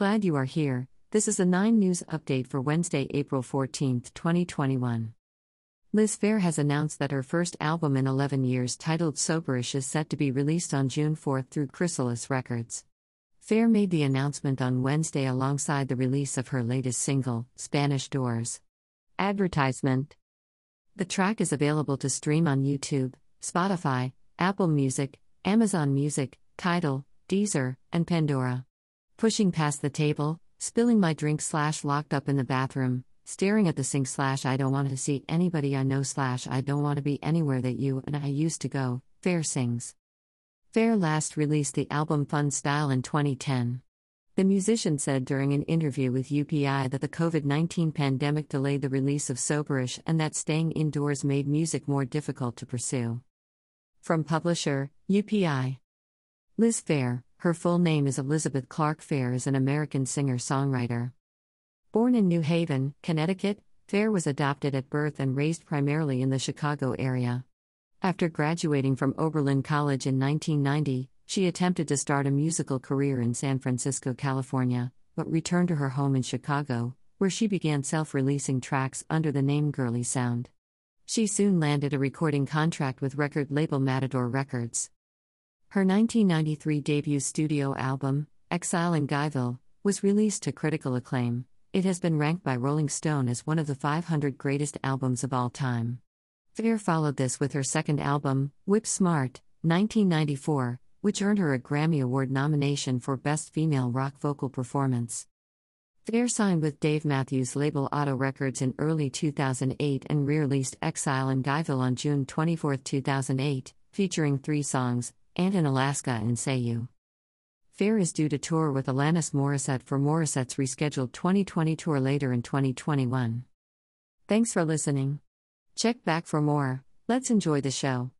glad you are here. This is a 9 News update for Wednesday, April 14, 2021. Liz Phair has announced that her first album in 11 years, titled Soberish, is set to be released on June 4 through Chrysalis Records. Phair made the announcement on Wednesday alongside the release of her latest single, Spanish Doors. Advertisement The track is available to stream on YouTube, Spotify, Apple Music, Amazon Music, Tidal, Deezer, and Pandora. Pushing past the table, spilling my drink slash locked up in the bathroom, staring at the sink slash I don't want to see anybody I know slash I don't want to be anywhere that you and I used to go, Phair sings. Phair last released the album Funstyle in 2010. The musician said during an interview with UPI that the COVID 19 pandemic delayed the release of Soberish and that staying indoors made music more difficult to pursue. From publisher, UPI. Liz Phair, her full name is Elizabeth Clark Phair is an American singer songwriter. Born in New Haven, Connecticut, Phair was adopted at birth and raised primarily in the Chicago area. After graduating from Oberlin College in 1990, she attempted to start a musical career in San Francisco, California, but returned to her home in Chicago, where she began self releasing tracks under the name Girly Sound. She soon landed a recording contract with record label Matador Records. Her 1993 debut studio album, Exile in Guyville, was released to critical acclaim. It has been ranked by Rolling Stone as one of the 500 greatest albums of all time. Phair followed this with her second album, Whip Smart, 1994, which earned her a Grammy Award nomination for Best Female Rock Vocal Performance. Phair signed with Dave Matthews' label ATO Records in early 2008 and re released Exile in Guyville on June 24, 2008, featuring three songs and in Alaska and Say You. Phair is due to tour with Alanis Morissette for Morissette's rescheduled 2020 tour later in 2021. Thanks for listening. Check back for more. Let's enjoy the show.